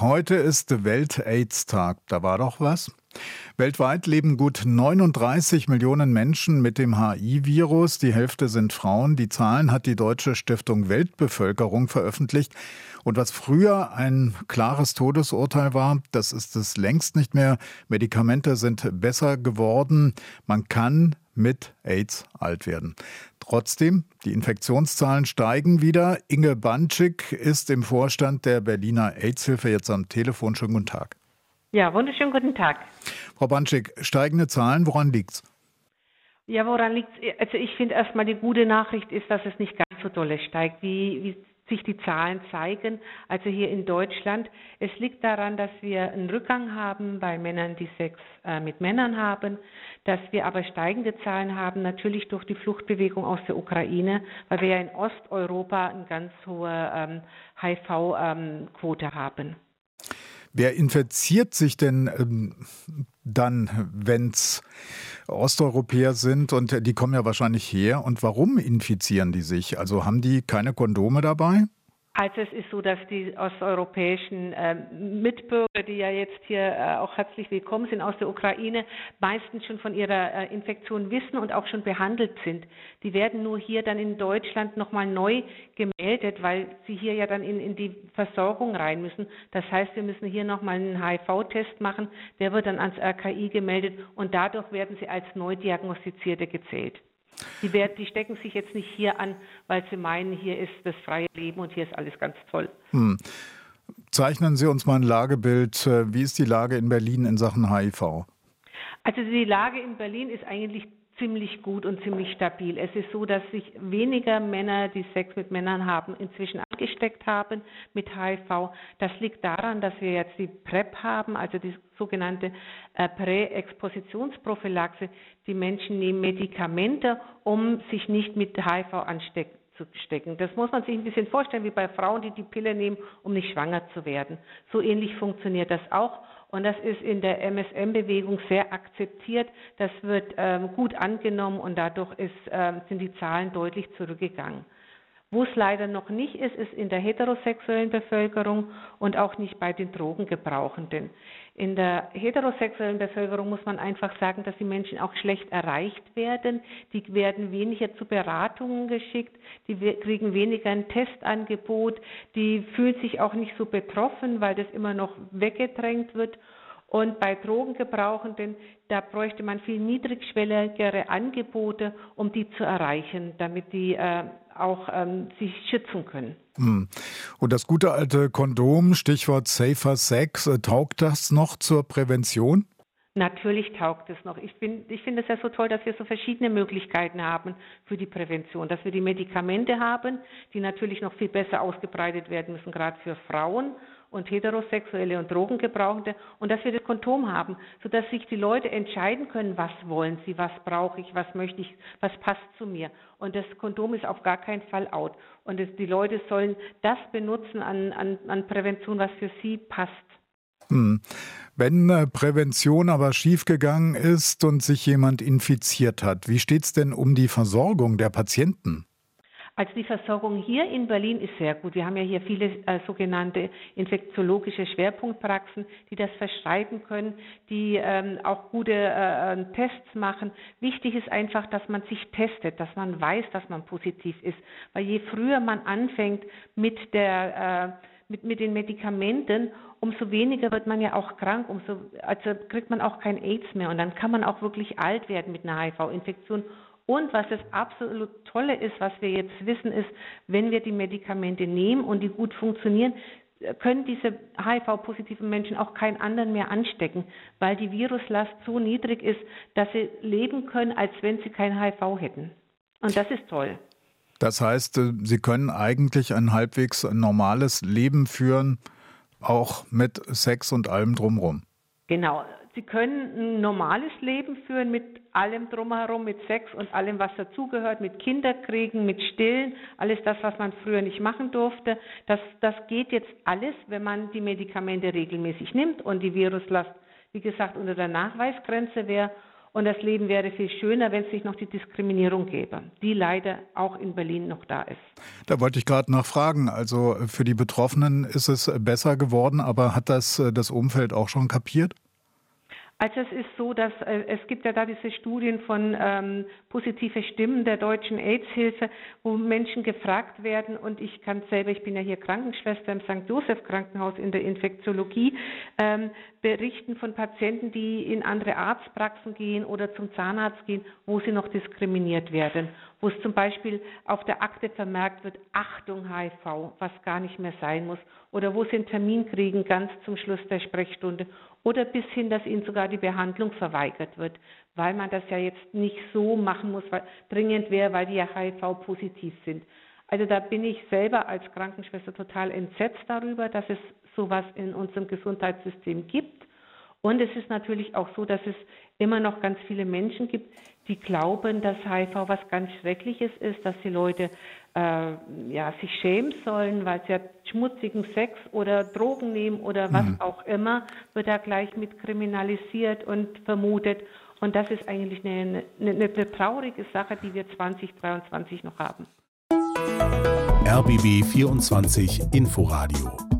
Heute ist Welt-AIDS-Tag. Da war doch was. Weltweit leben gut 39 Millionen Menschen mit dem HIV-Virus. Die Hälfte sind Frauen. Die Zahlen hat die Deutsche Stiftung Weltbevölkerung veröffentlicht. Und was früher ein klares Todesurteil war, das ist es längst nicht mehr. Medikamente sind besser geworden. Man kann mit AIDS alt werden. Trotzdem, die Infektionszahlen steigen wieder. Inge Banschik ist im Vorstand der Berliner AIDS-Hilfe jetzt am Telefon. Schönen guten Tag. Ja, wunderschönen guten Tag. Frau Banschik, steigende Zahlen, woran liegt's? Ja, woran liegt Also ich finde erstmal die gute Nachricht ist, dass es nicht ganz so dolle steigt, wie, wie sich die Zahlen zeigen. Also hier in Deutschland. Es liegt daran, dass wir einen Rückgang haben bei Männern, die Sex äh, mit Männern haben, dass wir aber steigende Zahlen haben, natürlich durch die Fluchtbewegung aus der Ukraine, weil wir ja in Osteuropa eine ganz hohe ähm, HIV-Quote ähm, haben. Wer infiziert sich denn ähm, dann, wenn es Osteuropäer sind und die kommen ja wahrscheinlich her? Und warum infizieren die sich? Also haben die keine Kondome dabei? Also es ist so, dass die osteuropäischen äh, Mitbürger, die ja jetzt hier äh, auch herzlich willkommen sind aus der Ukraine, meistens schon von ihrer äh, Infektion wissen und auch schon behandelt sind. Die werden nur hier dann in Deutschland nochmal neu gemeldet, weil sie hier ja dann in, in die Versorgung rein müssen. Das heißt, wir müssen hier nochmal einen HIV-Test machen, der wird dann ans RKI gemeldet und dadurch werden sie als Neudiagnostizierte gezählt. Die, werden, die stecken sich jetzt nicht hier an, weil sie meinen, hier ist das freie Leben und hier ist alles ganz toll. Hm. Zeichnen Sie uns mal ein Lagebild. Wie ist die Lage in Berlin in Sachen HIV? Also die Lage in Berlin ist eigentlich ziemlich gut und ziemlich stabil. Es ist so, dass sich weniger Männer, die Sex mit Männern haben, inzwischen angesteckt haben mit HIV. Das liegt daran, dass wir jetzt die PrEP haben, also die sogenannte äh, Präexpositionsprophylaxe. Die Menschen nehmen Medikamente, um sich nicht mit HIV anstecken stecken. Das muss man sich ein bisschen vorstellen wie bei Frauen, die die Pille nehmen, um nicht schwanger zu werden. So ähnlich funktioniert das auch. Und das ist in der MSM-Bewegung sehr akzeptiert. Das wird ähm, gut angenommen und dadurch ist, ähm, sind die Zahlen deutlich zurückgegangen. Wo es leider noch nicht ist, ist in der heterosexuellen Bevölkerung und auch nicht bei den Drogengebrauchenden. In der heterosexuellen Bevölkerung muss man einfach sagen, dass die Menschen auch schlecht erreicht werden. Die werden weniger zu Beratungen geschickt, die kriegen weniger ein Testangebot, die fühlen sich auch nicht so betroffen, weil das immer noch weggedrängt wird. Und bei Drogengebrauchenden, da bräuchte man viel niedrigschwelligere Angebote, um die zu erreichen, damit die äh, auch ähm, sich schützen können. Hm. Und das gute alte Kondom, Stichwort Safer Sex, äh, taugt das noch zur Prävention? Natürlich taugt es noch. Ich, bin, ich finde es ja so toll, dass wir so verschiedene Möglichkeiten haben für die Prävention, dass wir die Medikamente haben, die natürlich noch viel besser ausgebreitet werden müssen, gerade für Frauen und Heterosexuelle und Drogengebrauchende und dass wir das Kondom haben, sodass sich die Leute entscheiden können, was wollen sie, was brauche ich, was möchte ich, was passt zu mir. Und das Kondom ist auf gar keinen Fall out. Und das, die Leute sollen das benutzen an, an, an Prävention, was für sie passt. Hm. Wenn äh, Prävention aber schiefgegangen ist und sich jemand infiziert hat, wie steht es denn um die Versorgung der Patienten? Also die Versorgung hier in Berlin ist sehr gut. Wir haben ja hier viele äh, sogenannte infektiologische Schwerpunktpraxen, die das verschreiben können, die ähm, auch gute äh, äh Tests machen. Wichtig ist einfach, dass man sich testet, dass man weiß, dass man positiv ist. Weil je früher man anfängt mit der äh, mit, mit den Medikamenten, umso weniger wird man ja auch krank, umso, also kriegt man auch kein AIDS mehr und dann kann man auch wirklich alt werden mit einer HIV-Infektion. Und was das absolut Tolle ist, was wir jetzt wissen, ist, wenn wir die Medikamente nehmen und die gut funktionieren, können diese HIV-positiven Menschen auch keinen anderen mehr anstecken, weil die Viruslast so niedrig ist, dass sie leben können, als wenn sie kein HIV hätten. Und das ist toll. Das heißt, äh, Sie können eigentlich ein halbwegs normales Leben führen, auch mit Sex und allem drumherum. Genau. Sie können ein normales Leben führen mit allem drumherum, mit Sex und allem, was dazugehört, mit Kinderkriegen, mit Stillen, alles das, was man früher nicht machen durfte. Das, das geht jetzt alles, wenn man die Medikamente regelmäßig nimmt und die Viruslast, wie gesagt, unter der Nachweisgrenze wäre Und das Leben wäre viel schöner, wenn es nicht noch die Diskriminierung gäbe, die leider auch in Berlin noch da ist. Da wollte ich gerade nachfragen. Also für die Betroffenen ist es besser geworden, aber hat das äh, das Umfeld auch schon kapiert? Also es ist so, dass äh, es gibt ja da diese Studien von ähm, positive Stimmen der deutschen AIDS-Hilfe, wo Menschen gefragt werden und ich kann selber, ich bin ja hier Krankenschwester im St. Joseph Krankenhaus in der Infektiologie, ähm, berichten von Patienten, die in andere Arztpraxen gehen oder zum Zahnarzt gehen, wo sie noch diskriminiert werden. Wo es zum Beispiel auf der Akte vermerkt wird, Achtung HIV, was gar nicht mehr sein muss, oder wo sie einen Termin kriegen ganz zum Schluss der Sprechstunde, oder bis hin, dass ihnen sogar die Behandlung verweigert wird, weil man das ja jetzt nicht so machen muss, weil dringend wäre, weil die ja HIV-positiv sind. Also da bin ich selber als Krankenschwester total entsetzt darüber, dass es sowas in unserem Gesundheitssystem gibt. Und es ist natürlich auch so, dass es immer noch ganz viele Menschen gibt, die glauben, dass HIV was ganz Schreckliches ist, dass die Leute äh, ja, sich schämen sollen, weil sie ja schmutzigen Sex oder Drogen nehmen oder was mhm. auch immer, wird da gleich mit kriminalisiert und vermutet. Und das ist eigentlich eine, eine, eine traurige Sache, die wir 2023 noch haben. RBB 24 Inforadio